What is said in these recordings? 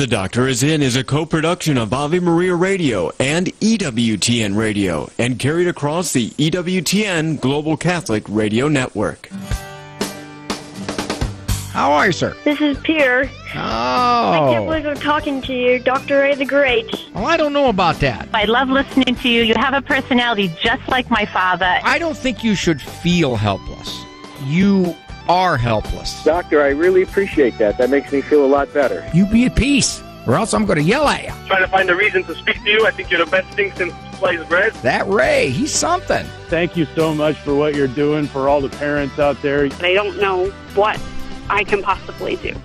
The Doctor is In is a co-production of Ave Maria Radio and EWTN Radio and carried across the EWTN Global Catholic Radio Network. How are you, sir? This is Peter. Oh. I can't believe I'm talking to you, Dr. Ray the Great. Well, I don't know about that. I love listening to you. You have a personality just like my father. I don't think you should feel helpless. You are helpless. Doctor, I really appreciate that. That makes me feel a lot better. You be at peace, or else I'm going to yell at you. Trying to find a reason to speak to you. I think you're the best thing since sliced bread. That Ray, he's something. Thank you so much for what you're doing for all the parents out there. They don't know what I can possibly do.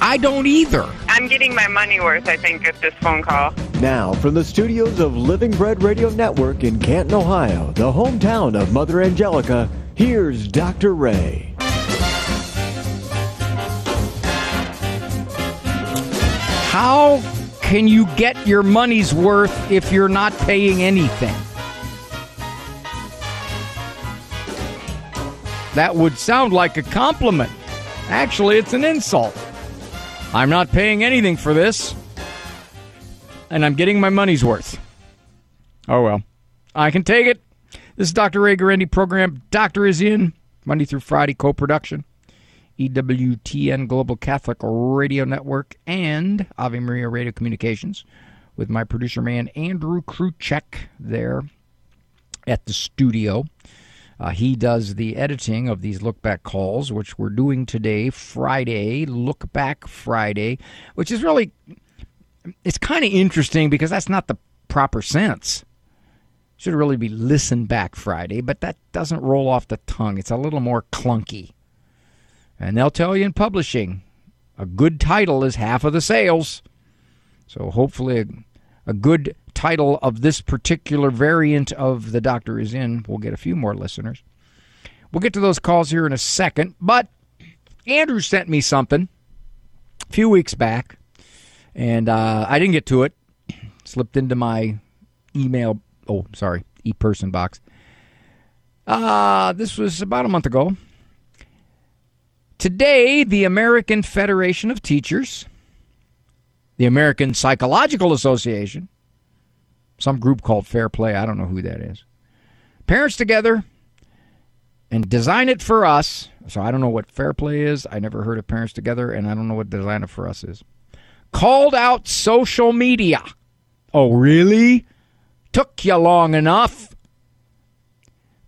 I don't either. I'm getting my money worth, I think, at this phone call. Now, from the studios of Living Bread Radio Network in Canton, Ohio, the hometown of Mother Angelica, here's Dr. Ray. How can you get your money's worth if you're not paying anything? That would sound like a compliment. Actually, it's an insult. I'm not paying anything for this, and I'm getting my money's worth. Oh well, I can take it. This is Dr. Ray Guarendi program. Doctor is in Monday through Friday co production. EWTN Global Catholic Radio Network and Ave Maria Radio Communications with my producer man Andrew Kruchek there at the studio. Uh, he does the editing of these look back calls, which we're doing today, Friday, Look Back Friday, which is really, it's kind of interesting because that's not the proper sense. Should really be Listen Back Friday, but that doesn't roll off the tongue. It's a little more clunky. And they'll tell you in publishing, a good title is half of the sales. So hopefully, a, a good title of this particular variant of The Doctor is In will get a few more listeners. We'll get to those calls here in a second. But Andrew sent me something a few weeks back, and uh, I didn't get to it. Slipped into my email, oh, sorry, e person box. Uh, this was about a month ago. Today, the American Federation of Teachers, the American Psychological Association, some group called Fair Play, I don't know who that is, parents together and design it for us. So I don't know what Fair Play is. I never heard of Parents Together, and I don't know what Design It for Us is. Called out social media. Oh, really? Took you long enough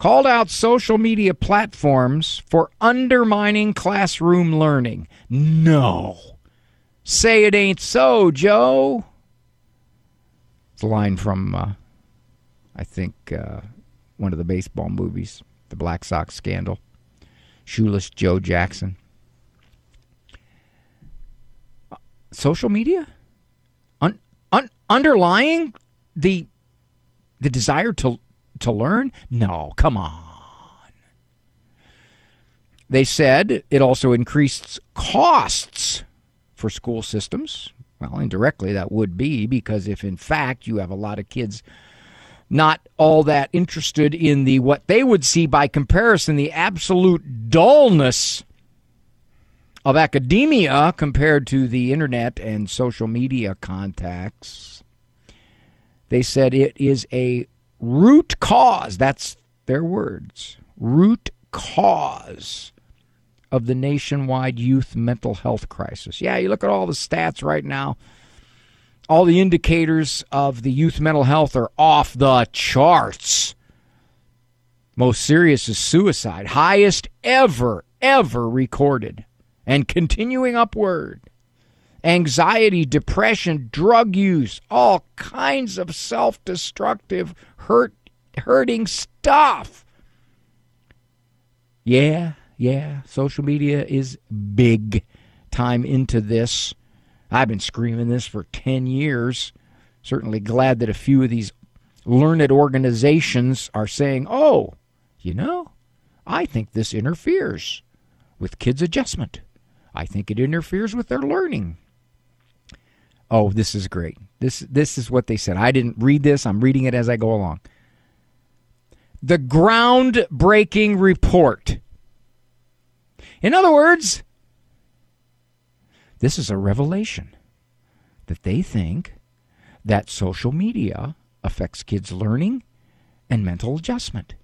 called out social media platforms for undermining classroom learning. No. Say it ain't so, Joe. It's a line from, uh, I think, uh, one of the baseball movies, The Black Sox Scandal. Shoeless Joe Jackson. Social media? Un- un- underlying the the desire to to learn? No, come on. They said it also increased costs for school systems. Well, indirectly, that would be because if in fact you have a lot of kids not all that interested in the what they would see by comparison the absolute dullness of academia compared to the internet and social media contacts they said it is a root cause, that's their words, root cause of the nationwide youth mental health crisis. Yeah, you look at all the stats right now, all the indicators of the youth mental health are off the charts. Most serious is suicide, highest ever, ever recorded, and continuing upward. Anxiety, depression, drug use, all kinds of self destructive hurt hurting stuff. Yeah, yeah, social media is big time into this. I've been screaming this for 10 years. Certainly glad that a few of these learned organizations are saying, "Oh, you know, I think this interferes with kids' adjustment. I think it interferes with their learning." Oh, this is great. This this is what they said. I didn't read this. I'm reading it as I go along. The groundbreaking report. In other words, this is a revelation. that they think that social media affects kids' learning and mental adjustment.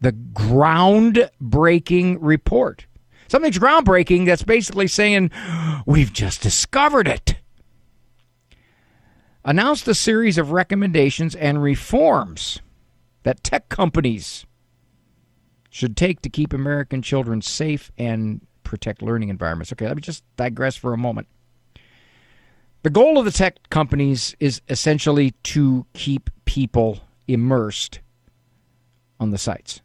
The groundbreaking report. Something's groundbreaking that's basically saying, we've just discovered it. Announced a series of recommendations and reforms that tech companies should take to keep American children safe and protect learning environments. Okay, let me just digress for a moment. The goal of the tech companies is essentially to keep people immersed on the sites.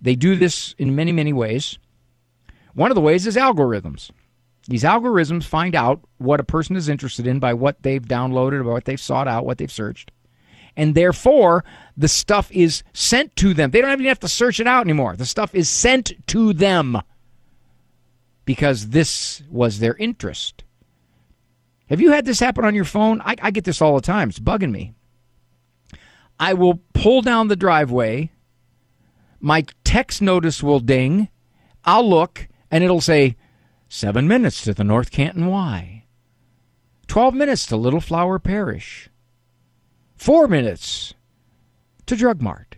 They do this in many, many ways. One of the ways is algorithms. These algorithms find out what a person is interested in by what they've downloaded, by what they've sought out, what they've searched. And therefore, the stuff is sent to them. They don't even have to search it out anymore. The stuff is sent to them because this was their interest. Have you had this happen on your phone? I, I get this all the time. It's bugging me. I will pull down the driveway. My text notice will ding. I'll look, and it'll say, seven minutes to the North Canton Y, 12 minutes to Little Flower Parish, four minutes to Drug Mart.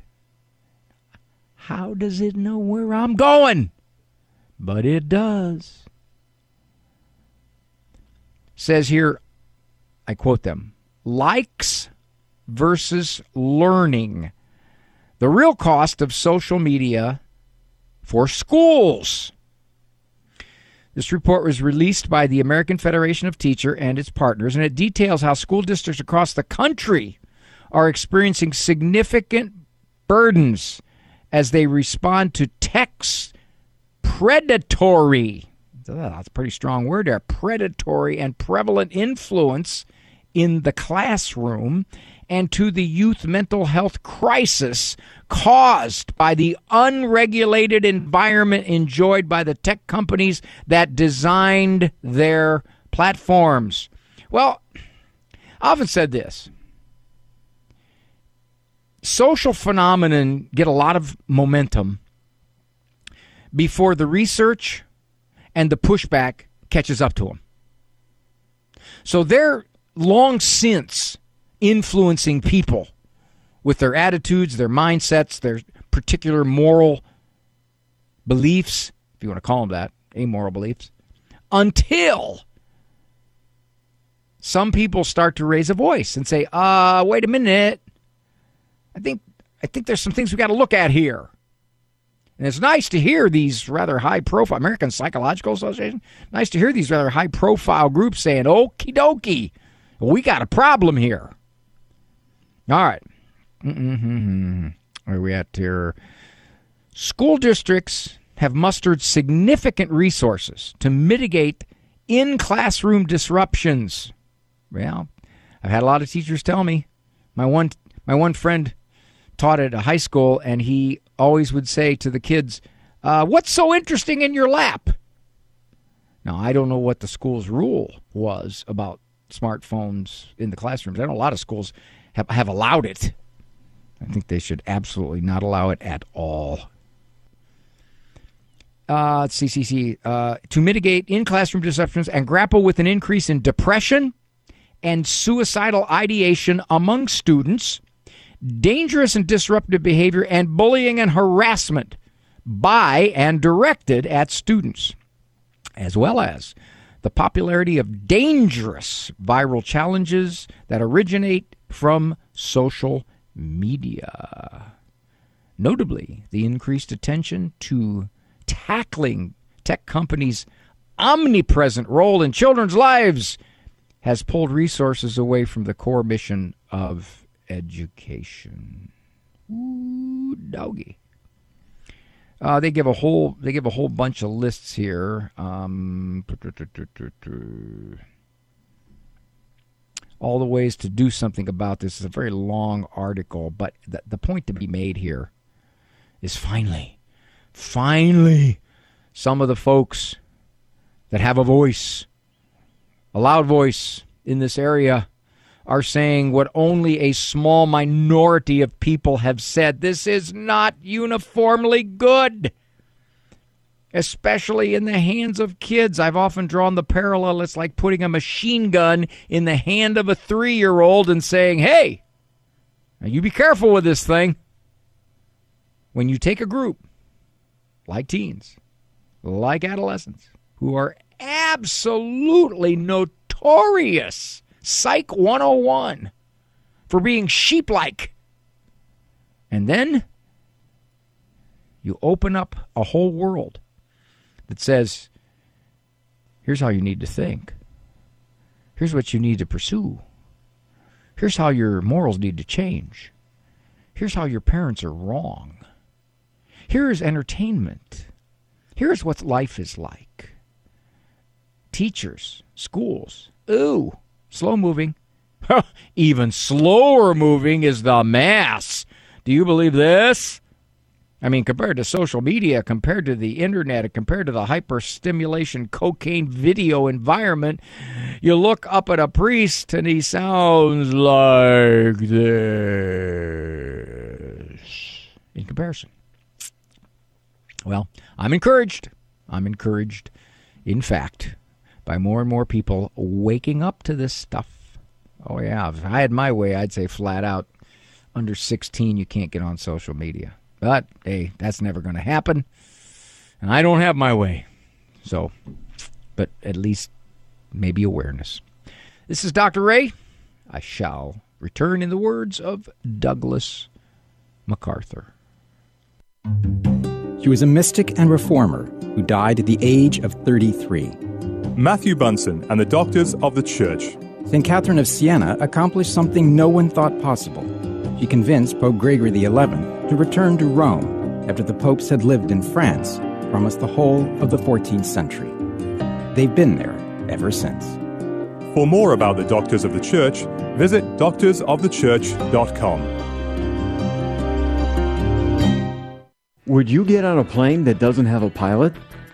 How does it know where I'm going? But it does says here, I quote them likes versus learning. The real cost of social media for schools. This report was released by the American Federation of Teacher and its partners, and it details how school districts across the country are experiencing significant burdens as they respond to tech's predatory. That's a pretty strong word there, predatory and prevalent influence in the classroom and to the youth mental health crisis caused by the unregulated environment enjoyed by the tech companies that designed their platforms. Well, I often said this social phenomenon get a lot of momentum before the research and the pushback catches up to them. So they're long since influencing people with their attitudes, their mindsets, their particular moral beliefs, if you want to call them that, amoral beliefs, until some people start to raise a voice and say, "Uh, wait a minute. I think I think there's some things we got to look at here." And it's nice to hear these rather high profile, American Psychological Association, nice to hear these rather high profile groups saying, okie dokie, we got a problem here. All right. Where are we at here? School districts have mustered significant resources to mitigate in classroom disruptions. Well, I've had a lot of teachers tell me. My one my one friend taught at a high school, and he always would say to the kids, uh, What's so interesting in your lap? Now, I don't know what the school's rule was about smartphones in the classrooms. I know a lot of schools have, have allowed it. I think they should absolutely not allow it at all. Uh, CCC uh, to mitigate in classroom disruptions and grapple with an increase in depression and suicidal ideation among students dangerous and disruptive behavior, and bullying and harassment by and directed at students, as well as the popularity of dangerous viral challenges that originate from social media. Notably, the increased attention to tackling tech companies' omnipresent role in children's lives has pulled resources away from the core mission of education. Ooh, doggy. Uh, they give a whole they give a whole bunch of lists here. Um, all the ways to do something about this is a very long article, but the, the point to be made here is finally, finally, some of the folks that have a voice, a loud voice in this area, are saying what only a small minority of people have said. This is not uniformly good. especially in the hands of kids. I've often drawn the parallel. It's like putting a machine gun in the hand of a three year old and saying, hey, you be careful with this thing. When you take a group like teens, like adolescents, who are absolutely notorious, Psych 101, for being sheep like, and then you open up a whole world that says, here's how you need to think. Here's what you need to pursue. Here's how your morals need to change. Here's how your parents are wrong. Here is entertainment. Here's what life is like. Teachers, schools. Ooh, slow moving. Even slower moving is the mass. Do you believe this? I mean, compared to social media, compared to the internet, compared to the hyper-stimulation cocaine video environment, you look up at a priest and he sounds like this in comparison. Well, I'm encouraged. I'm encouraged, in fact, by more and more people waking up to this stuff. Oh, yeah. If I had my way, I'd say flat out under 16, you can't get on social media. But hey, that's never going to happen. And I don't have my way. So, but at least maybe awareness. This is Dr. Ray. I shall return in the words of Douglas MacArthur. He was a mystic and reformer who died at the age of 33. Matthew Bunson and the Doctors of the Church. St. Catherine of Siena accomplished something no one thought possible. She convinced Pope Gregory XI to return to Rome after the popes had lived in France for almost the whole of the 14th century. They've been there ever since. For more about the Doctors of the Church, visit doctorsofthechurch.com. Would you get on a plane that doesn't have a pilot?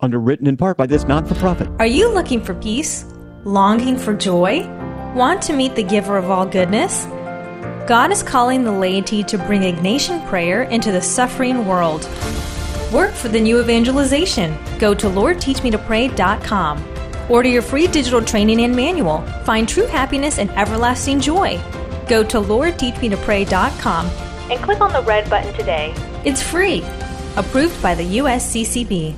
Underwritten in part by this not for profit. Are you looking for peace? Longing for joy? Want to meet the giver of all goodness? God is calling the laity to bring Ignatian prayer into the suffering world. Work for the new evangelization. Go to LordTeachMeToPray.com. Order your free digital training and manual. Find true happiness and everlasting joy. Go to LordTeachMeToPray.com and click on the red button today. It's free. Approved by the USCCB.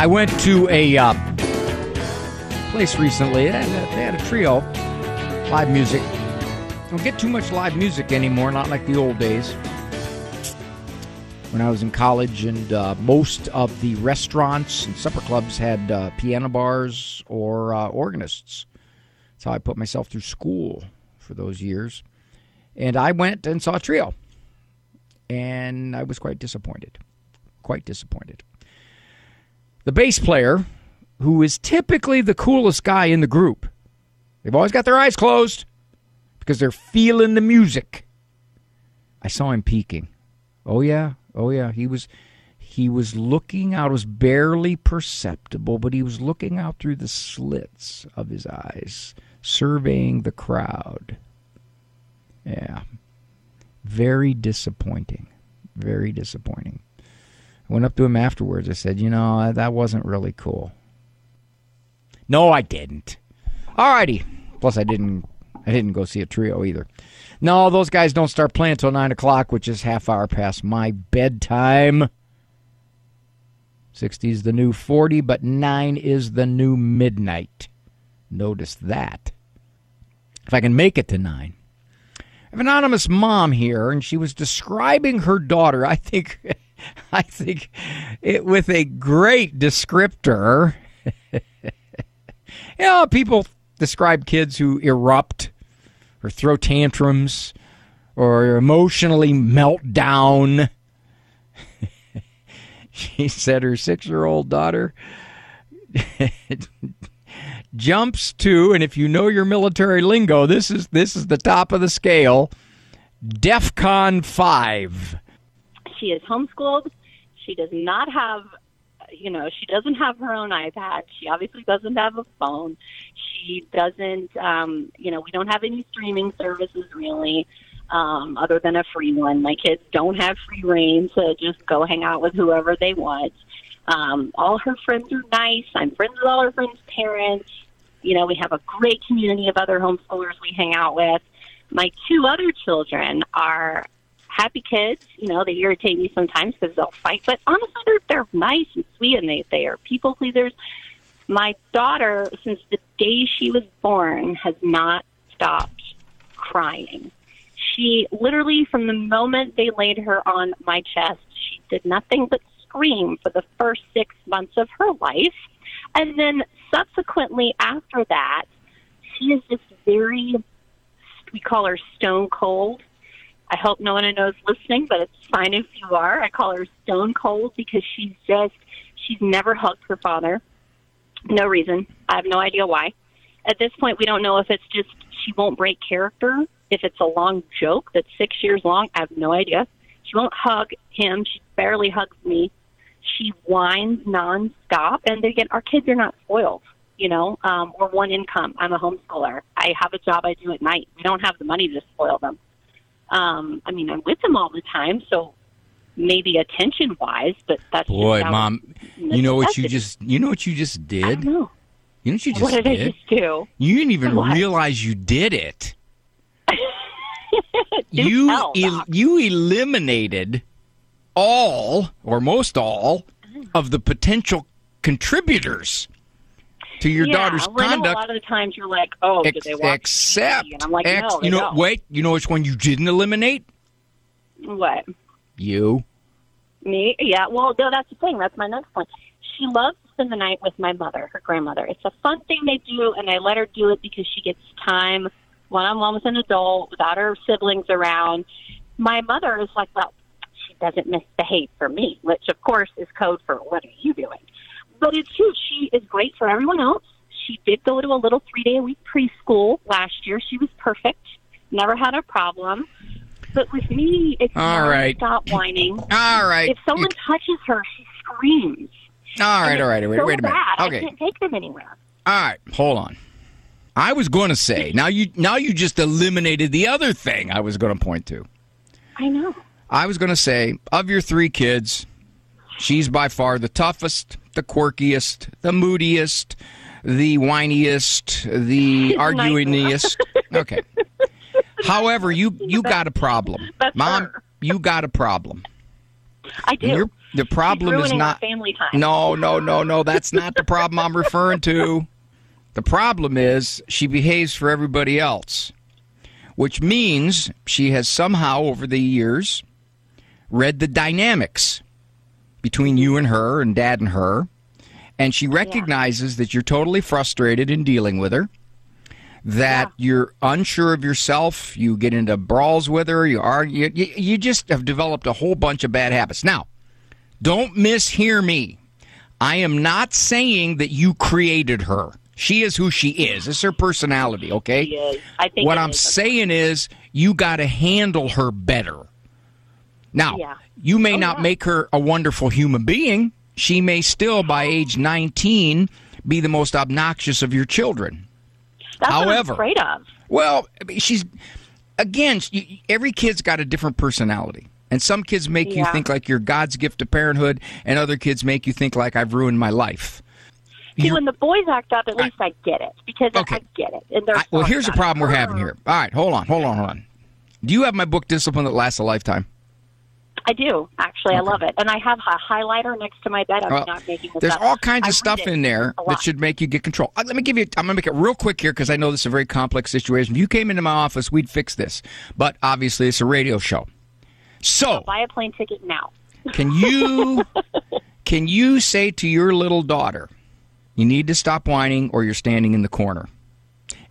I went to a uh, place recently. They had a trio, live music. Don't get too much live music anymore, not like the old days. When I was in college, and uh, most of the restaurants and supper clubs had uh, piano bars or uh, organists. That's how I put myself through school for those years. And I went and saw a trio, and I was quite disappointed. Quite disappointed. The bass player, who is typically the coolest guy in the group, they've always got their eyes closed because they're feeling the music. I saw him peeking. Oh yeah, oh yeah. He was he was looking out. It was barely perceptible, but he was looking out through the slits of his eyes, surveying the crowd. Yeah. Very disappointing. Very disappointing. Went up to him afterwards. I said, You know, that wasn't really cool. No, I didn't. Alrighty. Plus, I didn't. I didn't go see a trio either. No, those guys don't start playing until nine o'clock, which is half hour past my bedtime. 60 is the new 40, but 9 is the new midnight. Notice that. If I can make it to 9. I have an anonymous mom here, and she was describing her daughter. I think, I think, it with a great descriptor. you know, people describe kids who erupt or throw tantrums or emotionally melt down. she said her six year old daughter jumps to, and if you know your military lingo, this is this is the top of the scale. DEFCON five. She is homeschooled. She does not have you know, she doesn't have her own iPad. She obviously doesn't have a phone. She doesn't, um, you know, we don't have any streaming services really, um, other than a free one. My kids don't have free reign to just go hang out with whoever they want. Um, all her friends are nice. I'm friends with all her friends' parents. You know, we have a great community of other homeschoolers we hang out with. My two other children are happy kids. You know, they irritate me sometimes because they'll fight, but honestly, they're they're nice and sweet, and they they are people pleasers. My daughter, since the day she was born, has not stopped crying. She literally, from the moment they laid her on my chest, she did nothing but scream for the first six months of her life. And then subsequently after that, she is just very, we call her stone cold. I hope no one I know is listening, but it's fine if you are. I call her stone cold because she's just, she's never hugged her father. No reason. I have no idea why. At this point, we don't know if it's just she won't break character, if it's a long joke that's six years long. I have no idea. She won't hug him. She barely hugs me. She whines nonstop. And again, our kids are not spoiled, you know, um, we're one income. I'm a homeschooler. I have a job I do at night. We don't have the money to spoil them. Um, I mean, I'm with them all the time, so maybe attention wise, but that's boy, mom. You know what you just you know what you just did. Know. You know what you just what did, did? I just do? You didn't even What? realize you did it. You tell, el- you eliminated all or most all of the potential contributors to your yeah, daughter's well, I know conduct. a lot of the times you're like, oh, did they watch except, TV? And I'm like, ex- no, you know, don't. wait, you know which one you didn't eliminate? What? You. Me? Yeah. Well, no, that's the thing. That's my next point. She loves to spend the night with my mother, her grandmother. It's a fun thing they do, and I let her do it because she gets time one on one with an adult without her siblings around. My mother is like, well, she doesn't misbehave for me, which of course is code for what are you doing? But it's true. She is great for everyone else. She did go to a little three day a week preschool last year. She was perfect. Never had a problem. But with me, it's All right. stop whining. All right. If someone touches her, she screams. All right, all right, wait, so wait a minute. bad, Okay. I can't take them anywhere. All right, hold on. I was going to say now you now you just eliminated the other thing I was going to point to. I know. I was going to say of your three kids, she's by far the toughest, the quirkiest, the moodiest, the whiniest, the arguingest. Okay. However, you you got a problem, That's mom. her. You got a problem. I do. You're- the problem is not family time. No, no, no, no. That's not the problem I'm referring to. The problem is she behaves for everybody else, which means she has somehow over the years read the dynamics between you and her and dad and her, and she recognizes that you're totally frustrated in dealing with her. That you're unsure of yourself, you get into brawls with her, you argue, you, you just have developed a whole bunch of bad habits. Now, don't mishear me. I am not saying that you created her. She is who she is. It's her personality, okay? She is. I think what I'm is. saying is you got to handle her better. Now, Yeah. you may Oh, not yeah. make her a wonderful human being. She may still, by age 19, be the most obnoxious of your children. That's However, what I'm afraid of. well, she's again. Every kid's got a different personality, and some kids make you think like you're God's gift to parenthood, and other kids make you think like I've ruined my life. See, You're- when the boys act up, at least I get it because I- I get it. And I- well, here's the about it. problem we're having here. All right, hold on, hold on, hold on. Do you have my book, Discipline That Lasts a Lifetime? I do actually. I love it, and I have a highlighter next to my bed. I'm Well, not making this There's up. all kinds of read stuff in there that should make you get control. Uh, Let me give you. I'm gonna make it real quick here because I know this is a very complex situation. If you came into my office, we'd fix this. But obviously, it's a radio show. So, Buy a plane ticket now. can you can you say to your little daughter, "You need to stop whining, or you're standing in the corner,"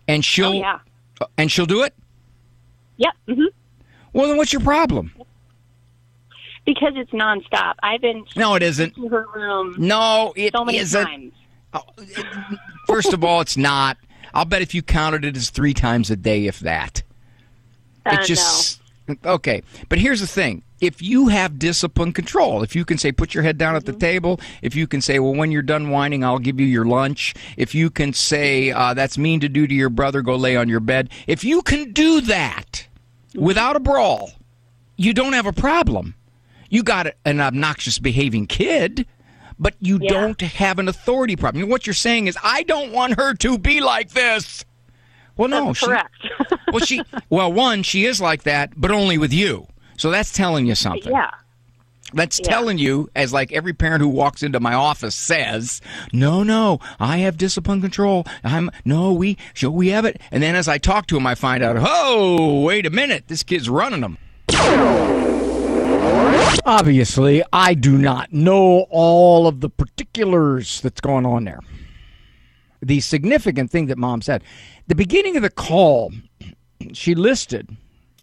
and she'll Oh, yeah. and she'll do it? Yep. hmm Well, then what's your problem? Because it's nonstop. I've been No, it isn't. to her room. No, it so many isn't. times. First of all, it's not. I'll bet if you counted it as three times a day, if that. Uh, It just okay. But here's the thing: if you have discipline control, if you can say, "Put your head down at Mm-hmm. the table," if you can say, "Well, when you're done whining, I'll give you your lunch," if you can say, uh, "That's mean to do to your brother," go lay on your bed. If you can do that Mm-hmm. without a brawl, you don't have a problem. You got an obnoxious behaving kid. But you don't have an authority problem. What you're saying is, I don't want her to be like this. Well, no, That's she, correct. well, she, well, one, she is like that, but only with you. So that's telling you something. Yeah. That's Yeah. telling you, as like every parent who walks into my office says, no, no, I have discipline control. I'm no, we, so we have it. And then as I talk to him, I find out, oh, wait a minute, this kid's running them. Obviously, I do not know all of the particulars that's going on there. The significant thing that mom said, the beginning of the call, she listed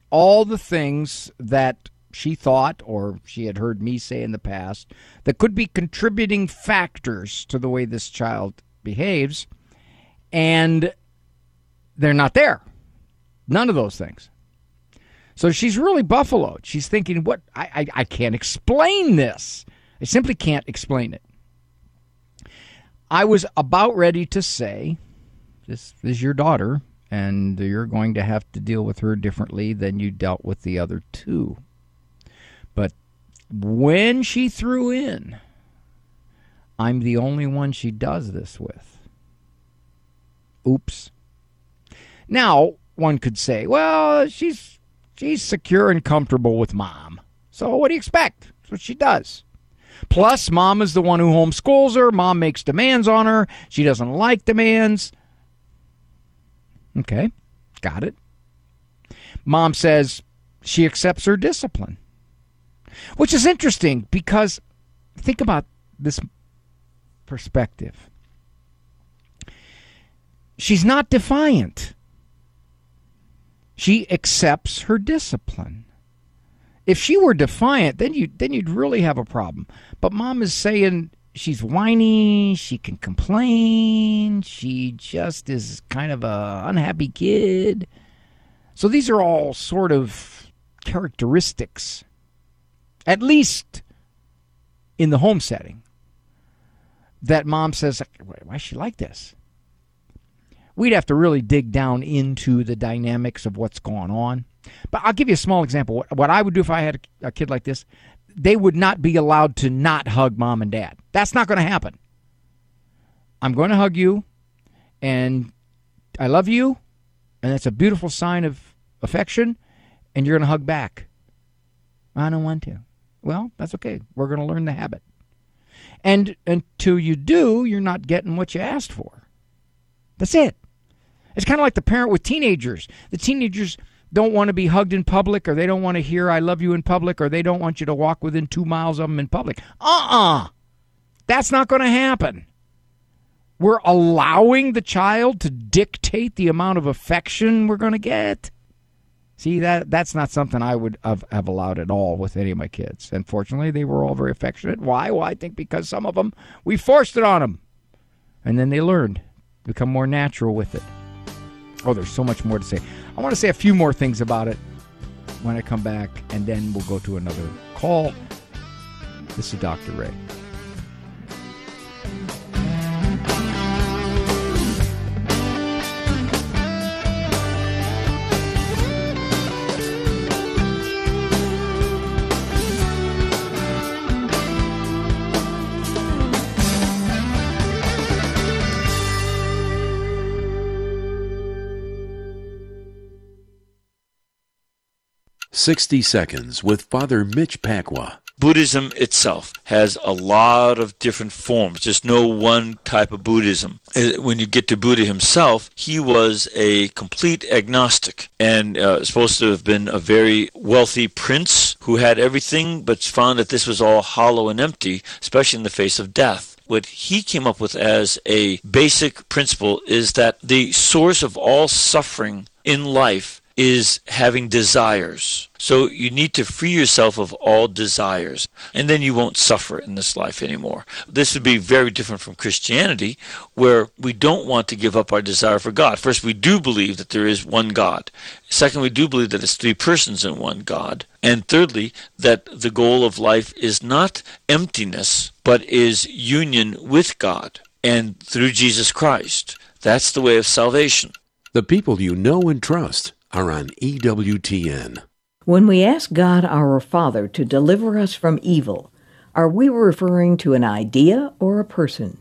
all the things that she thought or she had heard me say in the past that could be contributing factors to the way this child behaves, and they're not there. None of those things. So she's really buffaloed. She's thinking, "What? I, I, I can't explain this. I simply can't explain it." I was about ready to say, "This is your daughter, and you're going to have to deal with her differently than you dealt with the other two. But when she threw in, I'm the only one she does this with. Oops. Now, one could say, well, she's she's secure and comfortable with mom. So what do you expect? That's what she does. Plus, mom is the one who homeschools her. Mom makes demands on her. She doesn't like demands. Okay, got it. Mom says she accepts her discipline, which is interesting because think about this perspective. She's not defiant. She accepts her discipline. If she were defiant, then you then you'd really have a problem. But mom is saying she's whiny, she can complain, she just is kind of a unhappy kid. So these are all sort of characteristics at least in the home setting that mom says why is she like this? We'd have to really dig down into the dynamics of what's going on. But I'll give you a small example. What, I would do if I had a kid like this, they would not be allowed to not hug mom and dad. That's not going to happen. I'm going to hug you, and I love you, and that's a beautiful sign of affection, and you're going to hug back. I don't want to. Well, that's okay. We're going to learn the habit. And until you do, you're not getting what you asked for. That's it. It's kind of like the parent with teenagers. The teenagers don't want to be hugged in public, or they don't want to hear "I love you" in public, or they don't want you to walk within two miles of them in public. Uh-uh. That's not going to happen. We're allowing the child to dictate the amount of affection we're going to get. See that that's not something I would have, have allowed at all with any of my kids. And fortunately, they were all very affectionate. Why? Well, I think because some of them we forced it on them, and then they learned, become more natural with it. Oh, there's so much more to say. I want to say a few more things about it when I come back, and then we'll go to another call. This is Dr. Ray. 60 Seconds with Father Mitch Pacwa. Buddhism itself has a lot of different forms. There's no one type of Buddhism. Uh, when you get to Buddha himself, he was a complete agnostic and uh, supposed to have been a very wealthy prince who had everything, but found that this was all hollow and empty, especially in the face of death what he came up with as a basic principle is that the source of all suffering in life is having desires. So you need to free yourself of all desires, and then you won't suffer in this life anymore. This would be very different from Christianity, where we don't want to give up our desire for God. First, we do believe that there is one God. Second, we do believe that it's three persons in one God. And thirdly, that the goal of life is not emptiness, but is union with God and through Jesus Christ. That's the way of salvation. The people you know and trust are on EWTN. When we ask God our Father to deliver us from evil, are we referring to an idea or a person?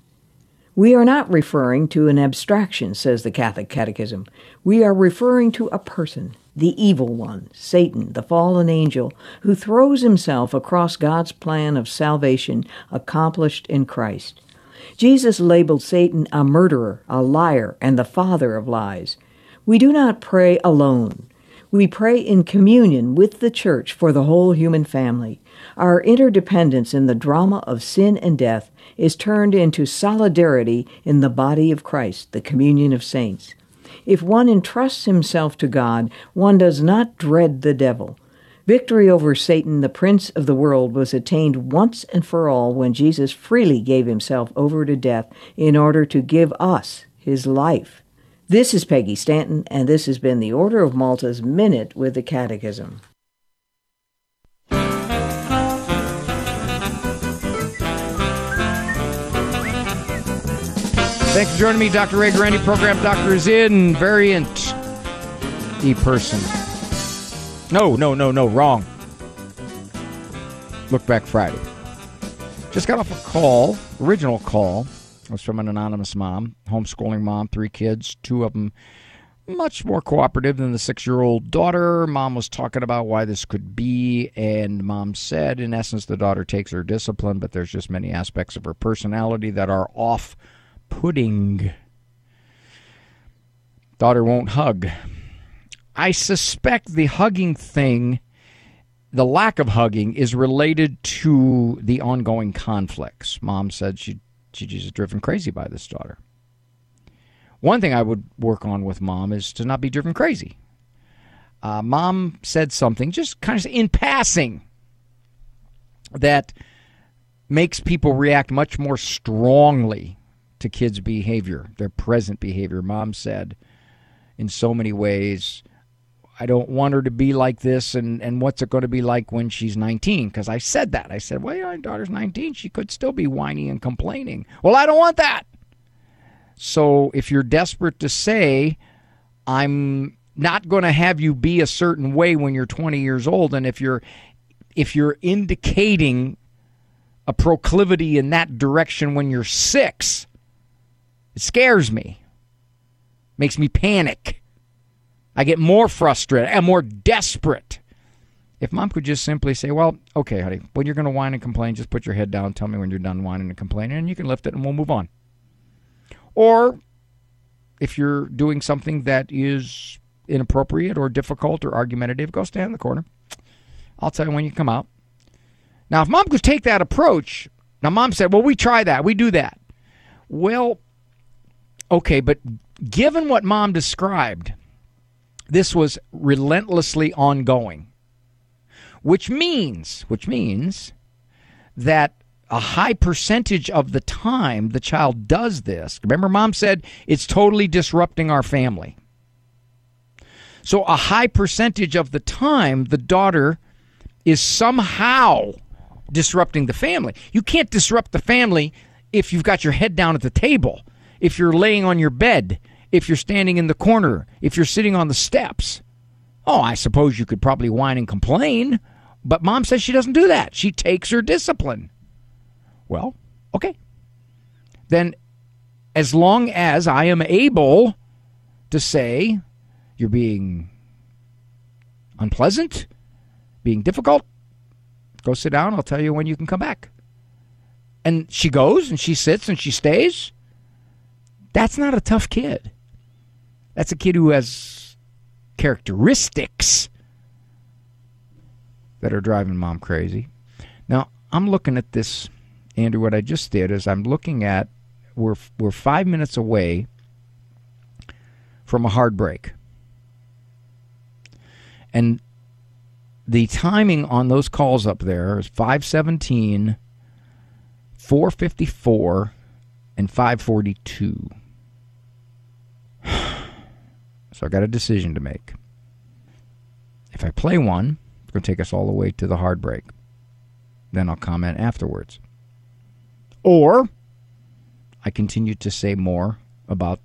We are not referring to an abstraction, says the Catholic Catechism. We are referring to a person, the evil one, Satan, the fallen angel, who throws himself across God's plan of salvation accomplished in Christ. Jesus labeled Satan a murderer, a liar, and the father of lies. We do not pray alone. We pray in communion with the church for the whole human family. Our interdependence in the drama of sin and death is turned into solidarity in the body of Christ, the communion of saints. If one entrusts himself to God, one does not dread the devil. Victory over Satan, the prince of the world, was attained once and for all when Jesus freely gave himself over to death in order to give us his life. This is Peggy Stanton, and this has been the Order of Malta's Minute with the Catechism. Thanks for joining me, Dr. Ray Guarendi. Program Doctor is in. Variant E person. No, no, no, no, wrong. Look back Friday. Just got off a call, original call was from an anonymous mom, homeschooling mom, three kids, two of them much more cooperative than the six year old daughter. Mom was talking about why this could be, and mom said, in essence, the daughter takes her discipline, but there's just many aspects of her personality that are off putting. Daughter won't hug. I suspect the hugging thing, the lack of hugging, is related to the ongoing conflicts. Mom said she Gigi's driven crazy by this daughter. One thing I would work on with mom is to not be driven crazy. Uh, mom said something just kind of in passing that makes people react much more strongly to kids' behavior, their present behavior. Mom said, in so many ways, I don't want her to be like this, and, and what's it going to be like when she's 19? Because I said that. I said, well, your daughter's 19. She could still be whiny and complaining. Well, I don't want that. So if you're desperate to say, I'm not going to have you be a certain way when you're 20 years old, and if you're if you're indicating a proclivity in that direction when you're six, it scares me, makes me panic. I get more frustrated and more desperate. If mom could just simply say, Well, okay, honey, when you're going to whine and complain, just put your head down, tell me when you're done whining and complaining, and you can lift it and we'll move on. Or if you're doing something that is inappropriate or difficult or argumentative, go stand in the corner. I'll tell you when you come out. Now, if mom could take that approach, now mom said, Well, we try that, we do that. Well, okay, but given what mom described, this was relentlessly ongoing, which means, which means that a high percentage of the time the child does this. Remember, mom said it's totally disrupting our family. So, a high percentage of the time, the daughter is somehow disrupting the family. You can't disrupt the family if you've got your head down at the table, if you're laying on your bed, if you're standing in the corner, if you're sitting on the steps. Oh, I suppose you could probably whine and complain, but mom says she doesn't do that. She takes her discipline. Well, okay. Then, as long as I am able to say you're being unpleasant, being difficult, go sit down. I'll tell you when you can come back. And she goes and she sits and she stays. That's not a tough kid. That's a kid who has characteristics that are driving mom crazy. Now, I'm looking at this, Andrew. What I just did is I'm looking at we're we're five minutes away from a hard break, and the timing on those calls up there is 517, 454, and 542. So I got a decision to make. If I play one, it's going to take us all the way to the hard break. Then I'll comment afterwards. Or I continue to say more about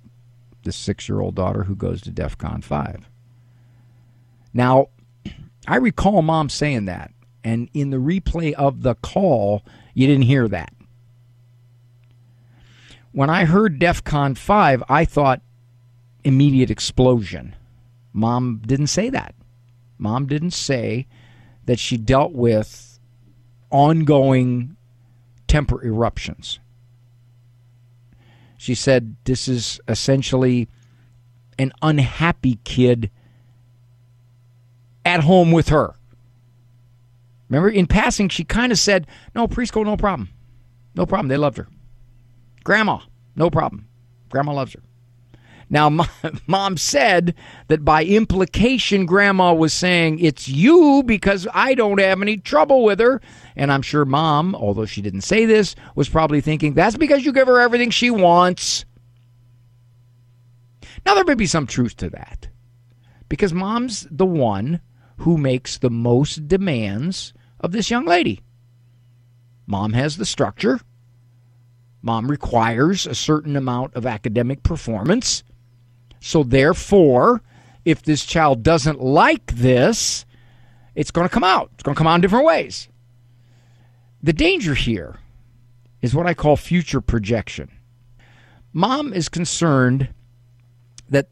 the six year old daughter who goes to DEF CON 5. Now, I recall mom saying that, and in the replay of the call, you didn't hear that. When I heard DEF CON 5, I thought immediate explosion. Mom didn't say that. Mom didn't say that she dealt with ongoing temper eruptions. She said this is essentially an unhappy kid at home with her. Remember, in passing, she kind of said, No, preschool, no problem. No problem. They loved her. Grandma, no problem. Grandma loves her. Now, mom said that by implication, grandma was saying, It's you because I don't have any trouble with her. And I'm sure mom, although she didn't say this, was probably thinking, That's because you give her everything she wants. Now, there may be some truth to that because mom's the one who makes the most demands of this young lady. Mom has the structure. Mom requires a certain amount of academic performance. So, therefore, if this child doesn't like this, it's going to come out. It's going to come out in different ways. The danger here is what I call future projection. Mom is concerned that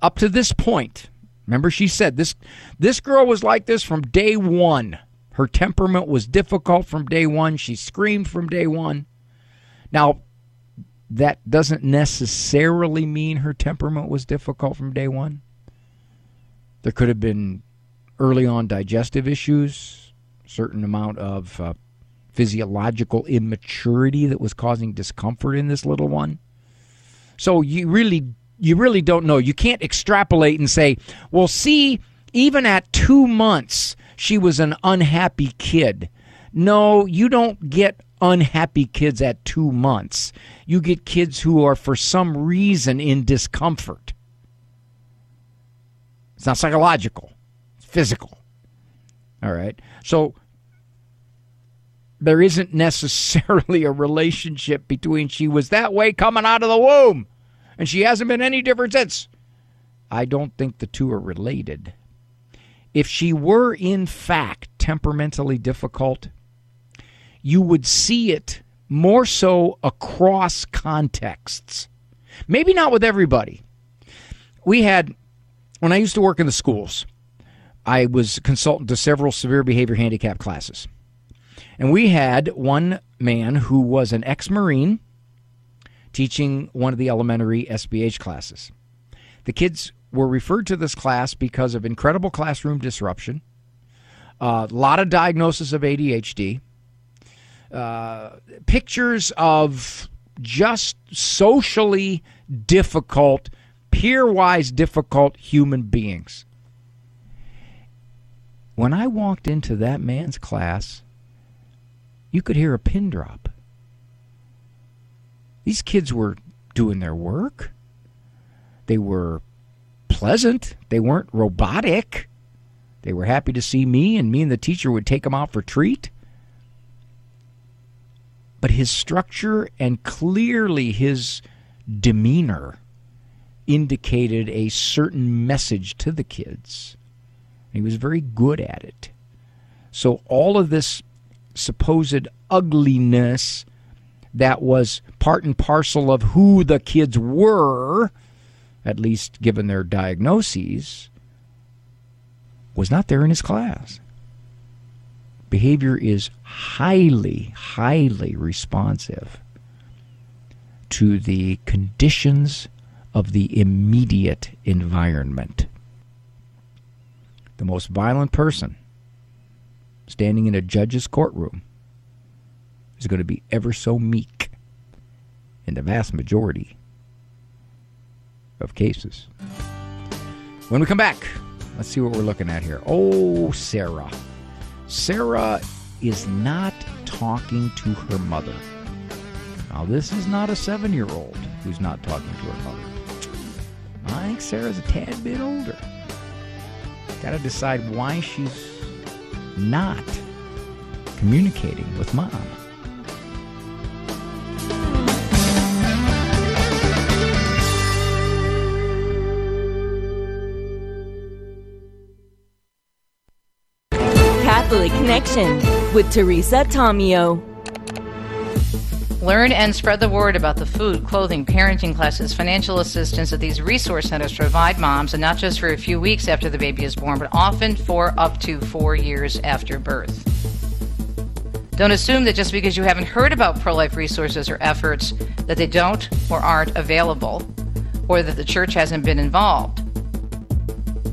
up to this point, remember she said this this girl was like this from day 1. Her temperament was difficult from day 1. She screamed from day 1. Now, that doesn't necessarily mean her temperament was difficult from day one. There could have been early on digestive issues, certain amount of uh, physiological immaturity that was causing discomfort in this little one. So you really you really don't know. You can't extrapolate and say, "Well, see, even at 2 months she was an unhappy kid." No, you don't get unhappy kids at two months. You get kids who are, for some reason, in discomfort. It's not psychological, it's physical. All right. So there isn't necessarily a relationship between she was that way coming out of the womb and she hasn't been any different since. I don't think the two are related. If she were, in fact, temperamentally difficult, you would see it more so across contexts. Maybe not with everybody. We had, when I used to work in the schools, I was consultant to several severe behavior handicap classes. And we had one man who was an ex Marine teaching one of the elementary SBH classes. The kids were referred to this class because of incredible classroom disruption, a lot of diagnosis of ADHD, uh, pictures of just socially difficult, peer wise difficult human beings. When I walked into that man's class, you could hear a pin drop. These kids were doing their work. They were pleasant. They weren't robotic. They were happy to see me, and me and the teacher would take them out for treat but his structure and clearly his demeanor indicated a certain message to the kids. He was very good at it. So all of this supposed ugliness that was part and parcel of who the kids were, at least given their diagnoses, was not there in his class. Behavior is highly, highly responsive to the conditions of the immediate environment. The most violent person standing in a judge's courtroom is going to be ever so meek in the vast majority of cases. When we come back, let's see what we're looking at here. Oh, Sarah. Sarah is not talking to her mother. Now, this is not a seven year old who's not talking to her mother. I think Sarah's a tad bit older. Got to decide why she's not communicating with mom. Connection with Teresa Tomeo. Learn and spread the word about the food, clothing, parenting classes, financial assistance that these resource centers provide moms, and not just for a few weeks after the baby is born, but often for up to four years after birth. Don't assume that just because you haven't heard about pro life resources or efforts that they don't or aren't available, or that the church hasn't been involved.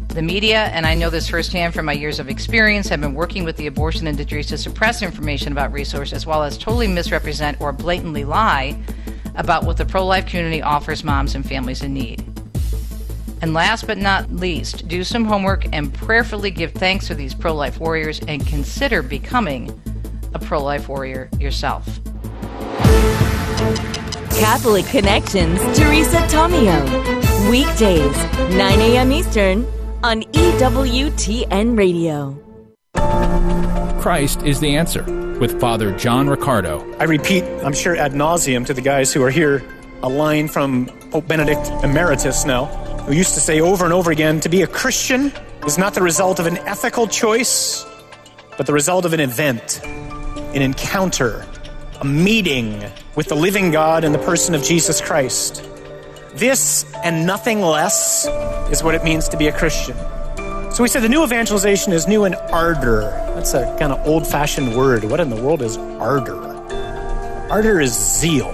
The media, and I know this firsthand from my years of experience, have been working with the abortion industry to suppress information about resources as well as totally misrepresent or blatantly lie about what the pro life community offers moms and families in need. And last but not least, do some homework and prayerfully give thanks to these pro life warriors and consider becoming a pro life warrior yourself. Catholic Connections, Teresa Tomeo. Weekdays, 9 a.m. Eastern on EWTN Radio. Christ is the answer with Father John Riccardo. I repeat, I'm sure ad nauseum to the guys who are here, a line from Pope Benedict Emeritus now, who used to say over and over again to be a Christian is not the result of an ethical choice, but the result of an event, an encounter, a meeting with the living God in the person of Jesus Christ. This and nothing less is what it means to be a Christian. So we said the new evangelization is new in ardor. That's a kind of old fashioned word. What in the world is ardor? Ardor is zeal,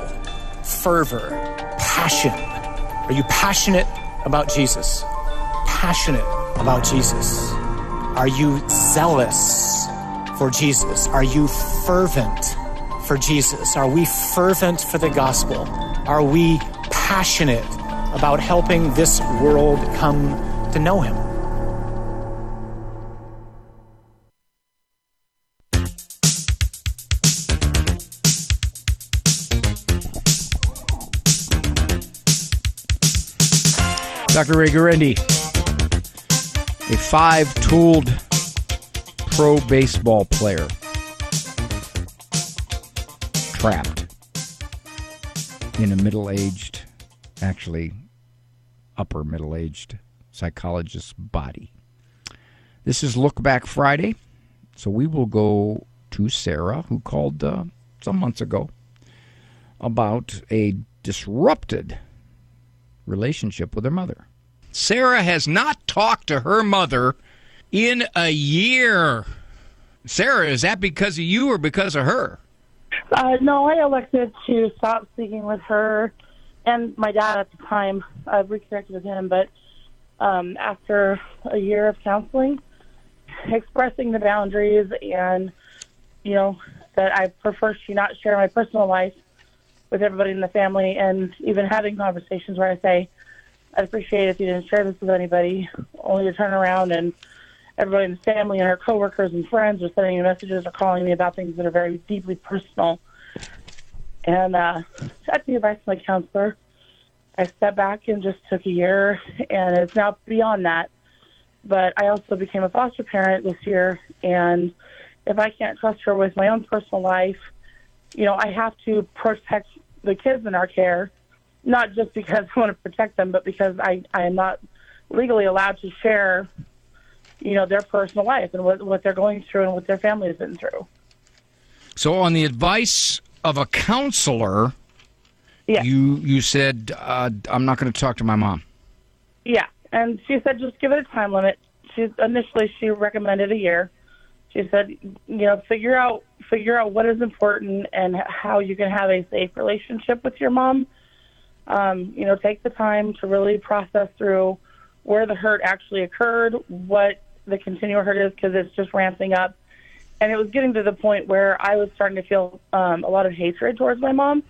fervor, passion. Are you passionate about Jesus? Passionate about Jesus? Are you zealous for Jesus? Are you fervent for Jesus? Are we fervent for the gospel? Are we passionate about helping this world come to know Him. Dr. Ray Guarendi, a five tooled pro baseball player, trapped in a middle aged actually upper middle aged psychologist's body. This is Look Back Friday, so we will go to Sarah, who called uh, some months ago about a disrupted relationship with her mother. Sarah has not talked to her mother in a year. Sarah, is that because of you or because of her? Uh, no, I elected to stop speaking with her and my dad at the time. I've reconnected with him, but um, after a year of counseling, expressing the boundaries and you know that I prefer she not share my personal life with everybody in the family, and even having conversations where I say, "I'd appreciate if you didn't share this with anybody," only to turn around and everybody in the family and her coworkers and friends are sending me messages or calling me about things that are very deeply personal and uh, at the advice of my counselor, I stepped back and just took a year, and it's now beyond that. But I also became a foster parent this year, and if I can't trust her with my own personal life, you know, I have to protect the kids in our care, not just because I want to protect them, but because I, I am not legally allowed to share, you know, their personal life and what, what they're going through and what their family has been through. So, on the advice of a counselor, yeah. you you said uh, I'm not going to talk to my mom. Yeah, and she said just give it a time limit. She initially she recommended a year. She said, you know, figure out figure out what is important and how you can have a safe relationship with your mom. Um, you know, take the time to really process through where the hurt actually occurred, what the continual hurt is, because it's just ramping up. And it was getting to the point where I was starting to feel um, a lot of hatred towards my mom.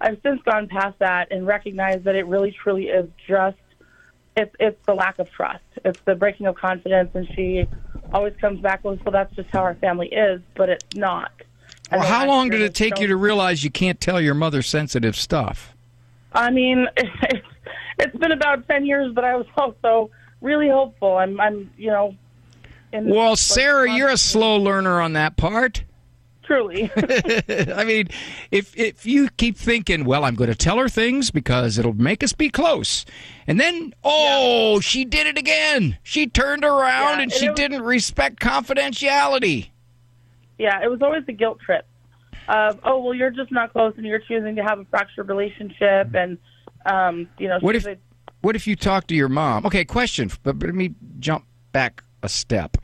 I've since gone past that and recognized that it really truly is just it's it's the lack of trust. It's the breaking of confidence, and she always comes back with, "Well, that's just how our family is," but it's not. And Well, how long did it take so- you to realize you can't tell your mother sensitive stuff? I mean, it's, it's been about ten years, but I was also really hopeful. I'm, I'm, you know. In, Well, Sarah, you're a slow learner on that part. Truly. I mean, if if you keep thinking, well, I'm going to tell her things because it'll make us be close, and then oh, she did it again. She turned around Yeah, and she was- didn't respect confidentiality. Yeah, it was always the guilt trip of, oh, well, you're just not close, and you're choosing to have a fractured relationship, and um, you know, What if a- what if you talk to your mom? Okay, question, but let me jump back a step.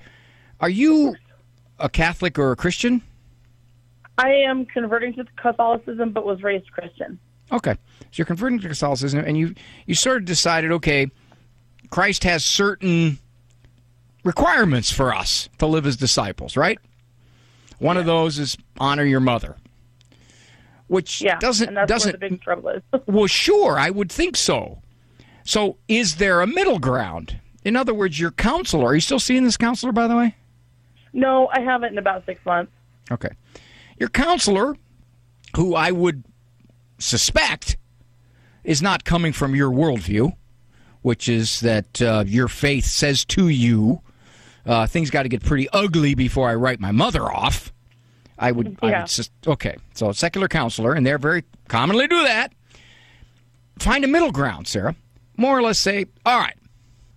Are you a Catholic or a Christian? I am converting to Catholicism, but was raised Christian. Okay, so you're converting to Catholicism, and you you sort of decided, okay, Christ has certain requirements for us to live as disciples, right? One of those is honor your mother, which Yeah, doesn't doesn't where the big struggle is. well, sure, I would think so. So, is there a middle ground? In other words, your counselor. Are you still seeing this counselor, by the way? no, I haven't in about six months. Okay. Your counselor, who I would suspect is not coming from your worldview, which is that uh, your faith says to you, uh, things got to get pretty ugly before I write my mother off. I would, I would sus- okay. So, a secular counselor, and they're very commonly do that. Find a middle ground, Sarah. More or less say, all right,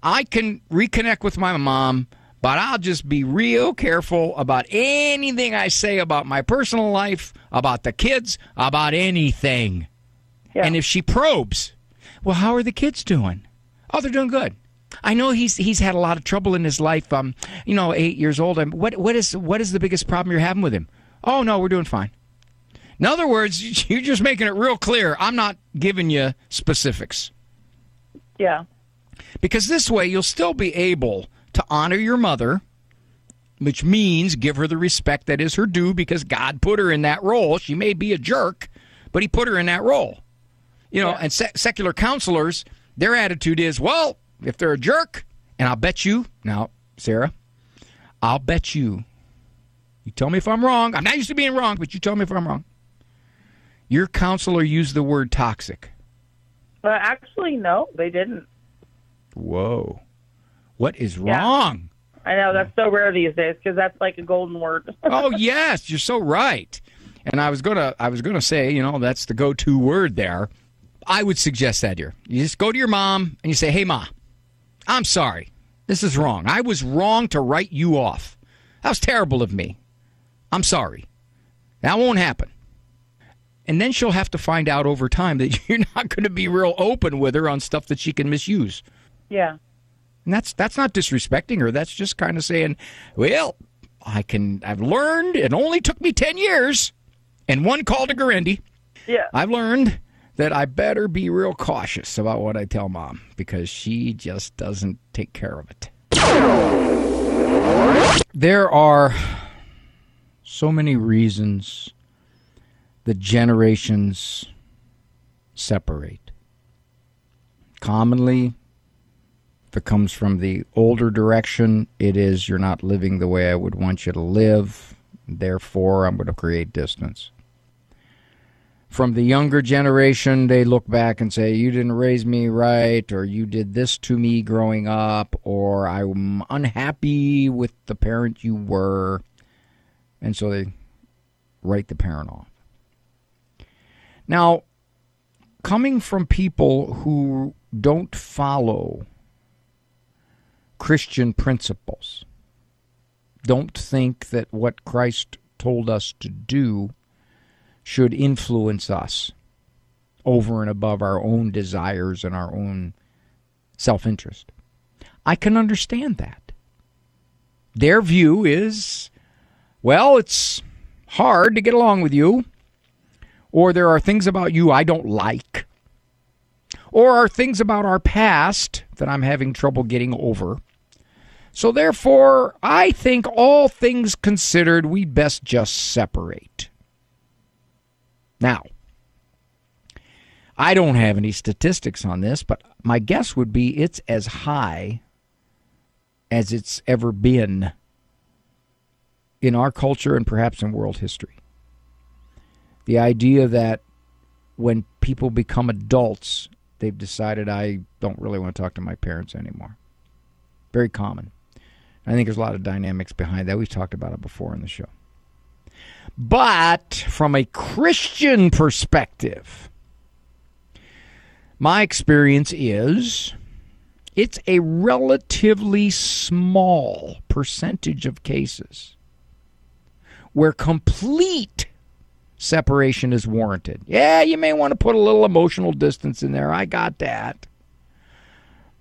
I can reconnect with my mom, but I'll just be real careful about anything I say about my personal life, about the kids, about anything. And if she probes, well, how are the kids doing? Oh, they're doing good. I know he's he's had a lot of trouble in his life. Um, you know, eight years old. Um, what what is what is the biggest problem you're having with him? Oh no, we're doing fine. In other words, you're just making it real clear. I'm not giving you specifics Yeah. because this way you'll still be able to honor your mother, which means give her the respect that is her due because God put her in that role. She may be a jerk, but He put her in that role. You know, and sec- secular counselors, their attitude is, well, if they're a jerk, and I'll bet you, now, Sarah, I'll bet you, you tell me if I'm wrong. I'm not used to being wrong, but you tell me if I'm wrong. Your counselor used the word toxic. But actually, no, they didn't. Whoa. What is Yeah. wrong? I know that's so rare these days because that's like a golden word. oh yes, you're so right. And I was gonna I was gonna say, you know, that's the go to word there. I would suggest that here. You just go to your mom and you say, Hey ma, I'm sorry. This is wrong. I was wrong to write you off. That was terrible of me. I'm sorry. That won't happen. And then she'll have to find out over time that you're not going to be real open with her on stuff that she can misuse. yeah. And that's that's not disrespecting her. That's just kind of saying, well, I can I've learned it only took me 10 years and one call to Guarendi. Yeah. I've learned that I better be real cautious about what I tell mom because she just doesn't take care of it. There are so many reasons the generations separate. Commonly, if it comes from the older direction, it is you're not living the way I would want you to live. Therefore, I'm going to create distance. From the younger generation, they look back and say, You didn't raise me right, or you did this to me growing up, or I'm unhappy with the parent you were. And so they write the parent off. Now, coming from people who don't follow Christian principles. Don't think that what Christ told us to do should influence us over and above our own desires and our own self interest. I can understand that. Their view is well, it's hard to get along with you, or there are things about you I don't like, or are things about our past that I'm having trouble getting over. So, therefore, I think all things considered, we best just separate. Now, I don't have any statistics on this, but my guess would be it's as high as it's ever been in our culture and perhaps in world history. The idea that when people become adults, they've decided I don't really want to talk to my parents anymore. Very common. I think there's a lot of dynamics behind that. We've talked about it before in the show. But from a Christian perspective, my experience is it's a relatively small percentage of cases where complete separation is warranted. Yeah, you may want to put a little emotional distance in there. I got that.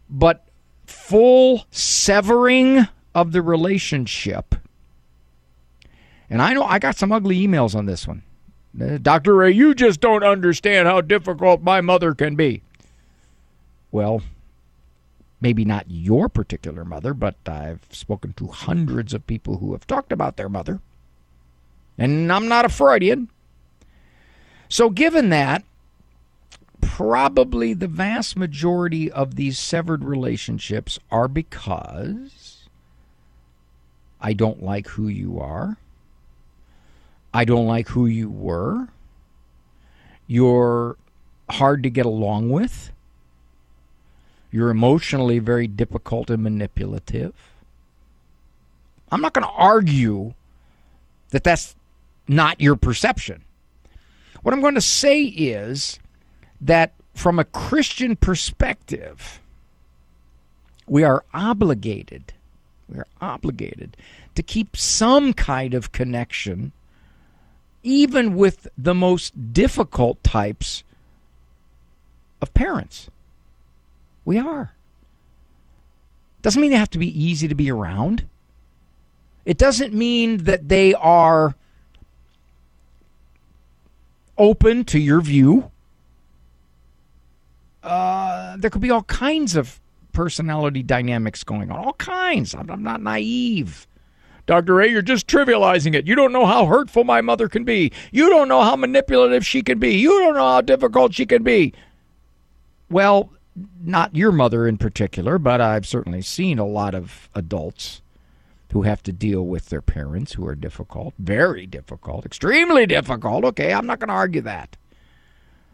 But full severing of the relationship. And I know I got some ugly emails on this one. Uh, Dr. Ray, you just don't understand how difficult my mother can be. Well, maybe not your particular mother, but I've spoken to hundreds of people who have talked about their mother. And I'm not a Freudian. So, given that, probably the vast majority of these severed relationships are because I don't like who you are. I don't like who you were. You're hard to get along with. You're emotionally very difficult and manipulative. I'm not going to argue that that's not your perception. What I'm going to say is that from a Christian perspective, we are obligated, we are obligated to keep some kind of connection, even with the most difficult types of parents. We are. Doesn't mean they have to be easy to be around. It doesn't mean that they are open to your view. Uh, there could be all kinds of personality dynamics going on. All kinds. I'm, I'm not naive. Dr. A, you're just trivializing it. You don't know how hurtful my mother can be. You don't know how manipulative she can be. You don't know how difficult she can be. Well, not your mother in particular, but I've certainly seen a lot of adults who have to deal with their parents who are difficult, very difficult, extremely difficult. Okay, I'm not going to argue that.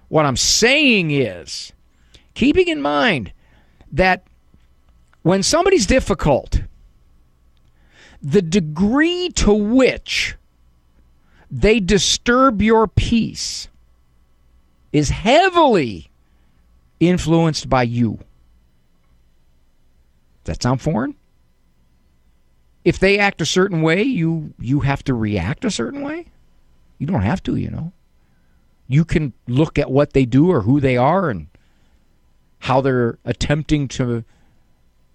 What I'm saying is, keeping in mind that when somebody's difficult, the degree to which they disturb your peace is heavily influenced by you. Does that sound foreign? if they act a certain way, you you have to react a certain way. You don't have to, you know. You can look at what they do or who they are and how they're attempting to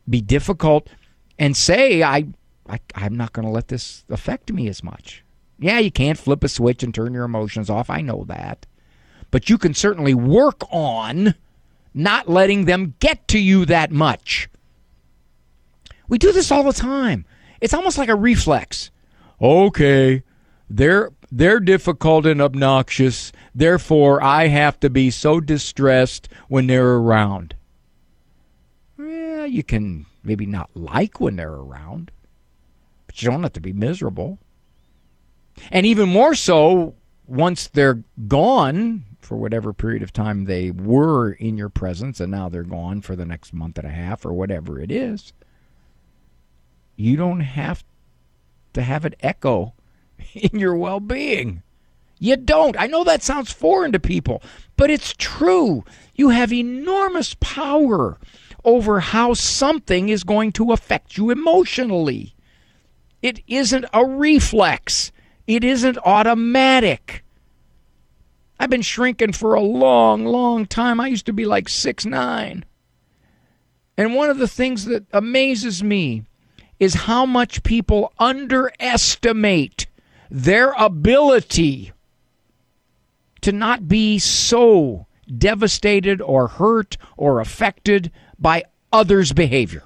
be difficult and say I, I I'm not going to let this affect me as much. Yeah, you can't flip a switch and turn your emotions off. I know that. But you can certainly work on not letting them get to you that much. We do this all the time. It's almost like a reflex. Okay, they're they're difficult and obnoxious. Therefore, I have to be so distressed when they're around. You can maybe not like when they're around, but you don't have to be miserable. And even more so, once they're gone for whatever period of time they were in your presence and now they're gone for the next month and a half or whatever it is you don't have to have it echo in your well being. You don't. I know that sounds foreign to people, but it's true. You have enormous power over how something is going to affect you emotionally. It isn't a reflex, it isn't automatic. I've been shrinking for a long, long time. I used to be like six nine. And one of the things that amazes me is how much people underestimate their ability to not be so devastated or hurt or affected by others' behavior.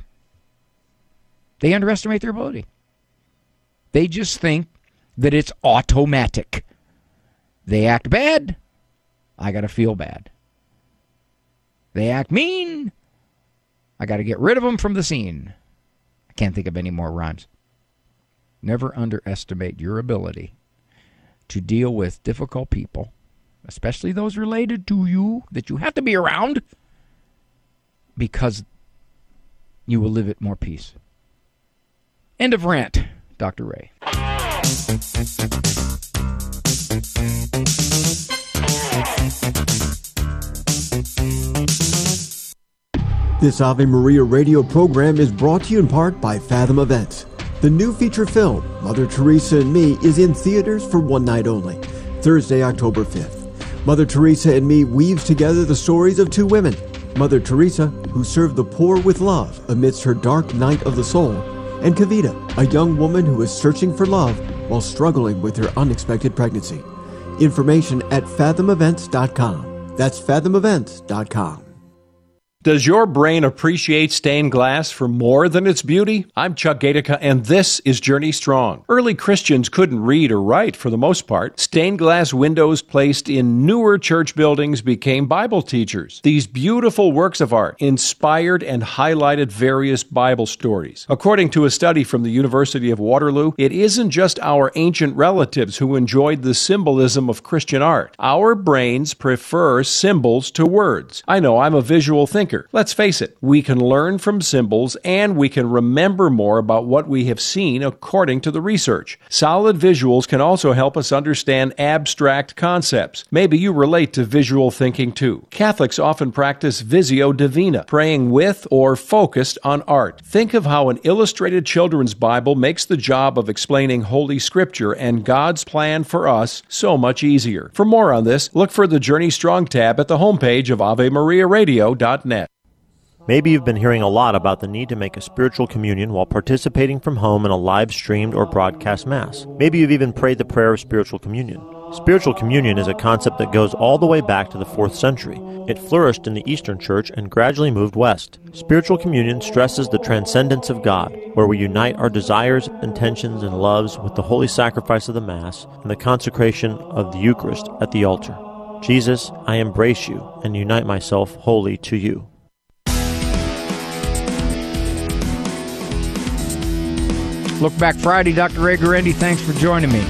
They underestimate their ability. They just think that it's automatic. They act bad, I got to feel bad. They act mean, I got to get rid of them from the scene. I can't think of any more rhymes. Never underestimate your ability to deal with difficult people, especially those related to you that you have to be around, because you will live at more peace. End of rant, Dr. Ray. This Ave Maria radio program is brought to you in part by Fathom Events. The new feature film, Mother Teresa and Me, is in theaters for one night only, Thursday, October 5th. Mother Teresa and Me weaves together the stories of two women Mother Teresa, who served the poor with love amidst her dark night of the soul, and Kavita, a young woman who is searching for love while struggling with her unexpected pregnancy. Information at fathomevents.com. That's fathomevents.com. Does your brain appreciate stained glass for more than its beauty? I'm Chuck Gatica, and this is Journey Strong. Early Christians couldn't read or write for the most part. Stained glass windows placed in newer church buildings became Bible teachers. These beautiful works of art inspired and highlighted various Bible stories. According to a study from the University of Waterloo, it isn't just our ancient relatives who enjoyed the symbolism of Christian art. Our brains prefer symbols to words. I know I'm a visual thinker thinker. Let's face it, we can learn from symbols and we can remember more about what we have seen according to the research. Solid visuals can also help us understand abstract concepts. Maybe you relate to visual thinking too. Catholics often practice Visio Divina, praying with or focused on art. Think of how an illustrated children's Bible makes the job of explaining Holy Scripture and God's plan for us so much easier. For more on this, look for the Journey Strong tab at the homepage of AveMariaRadio.net. Maybe you've been hearing a lot about the need to make a spiritual communion while participating from home in a live streamed or broadcast Mass. Maybe you've even prayed the prayer of spiritual communion. Spiritual communion is a concept that goes all the way back to the 4th century. It flourished in the Eastern Church and gradually moved west. Spiritual communion stresses the transcendence of God, where we unite our desires, intentions, and loves with the holy sacrifice of the Mass and the consecration of the Eucharist at the altar. Jesus, I embrace you and unite myself wholly to you. Look Back Friday, Dr. Ray Guarendi, thanks for joining me.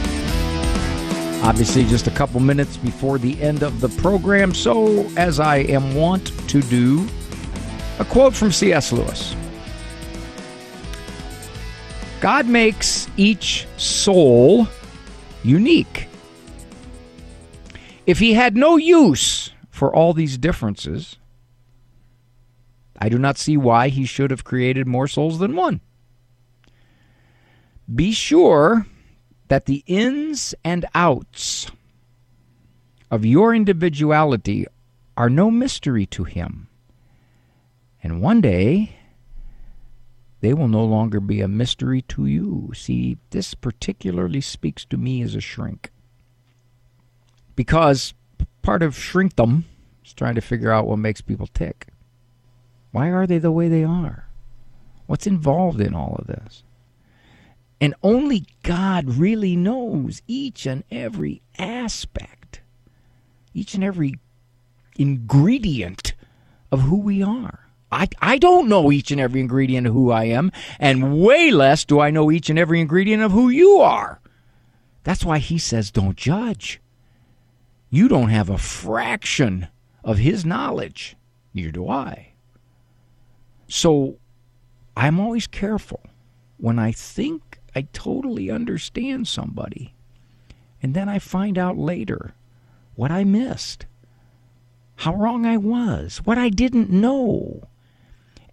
Obviously, just a couple minutes before the end of the program, so as I am wont to do, a quote from C.S. Lewis God makes each soul unique. If he had no use for all these differences, I do not see why he should have created more souls than one. Be sure that the ins and outs of your individuality are no mystery to him. And one day, they will no longer be a mystery to you. See, this particularly speaks to me as a shrink. Because part of shrinkdom is trying to figure out what makes people tick. Why are they the way they are? What's involved in all of this? And only God really knows each and every aspect, each and every ingredient of who we are. I, I don't know each and every ingredient of who I am, and way less do I know each and every ingredient of who you are. That's why he says, don't judge. You don't have a fraction of his knowledge. Neither do I. So I'm always careful when I think I totally understand somebody. And then I find out later what I missed, how wrong I was, what I didn't know.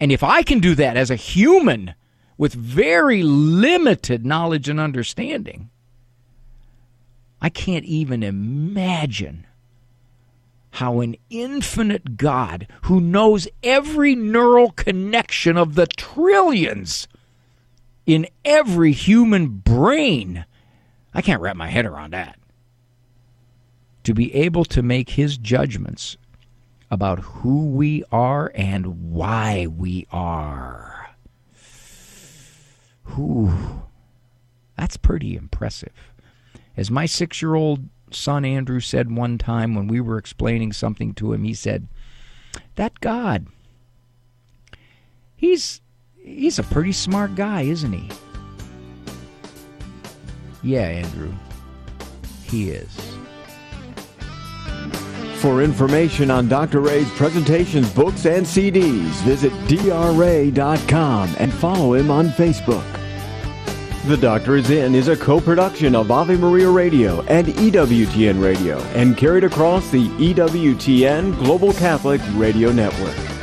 And if I can do that as a human with very limited knowledge and understanding, I can't even imagine how an infinite God who knows every neural connection of the trillions in every human brain I can't wrap my head around that. To be able to make his judgments about who we are and why we are. Whew. That's pretty impressive. As my six year old son Andrew said one time when we were explaining something to him, he said, That God, he's he's a pretty smart guy, isn't he? Yeah, Andrew. He is. For information on Dr. Ray's presentations, books, and CDs, visit drray.com and follow him on Facebook. The Doctor is In is a co-production of Ave Maria Radio and EWTN Radio and carried across the EWTN Global Catholic Radio Network.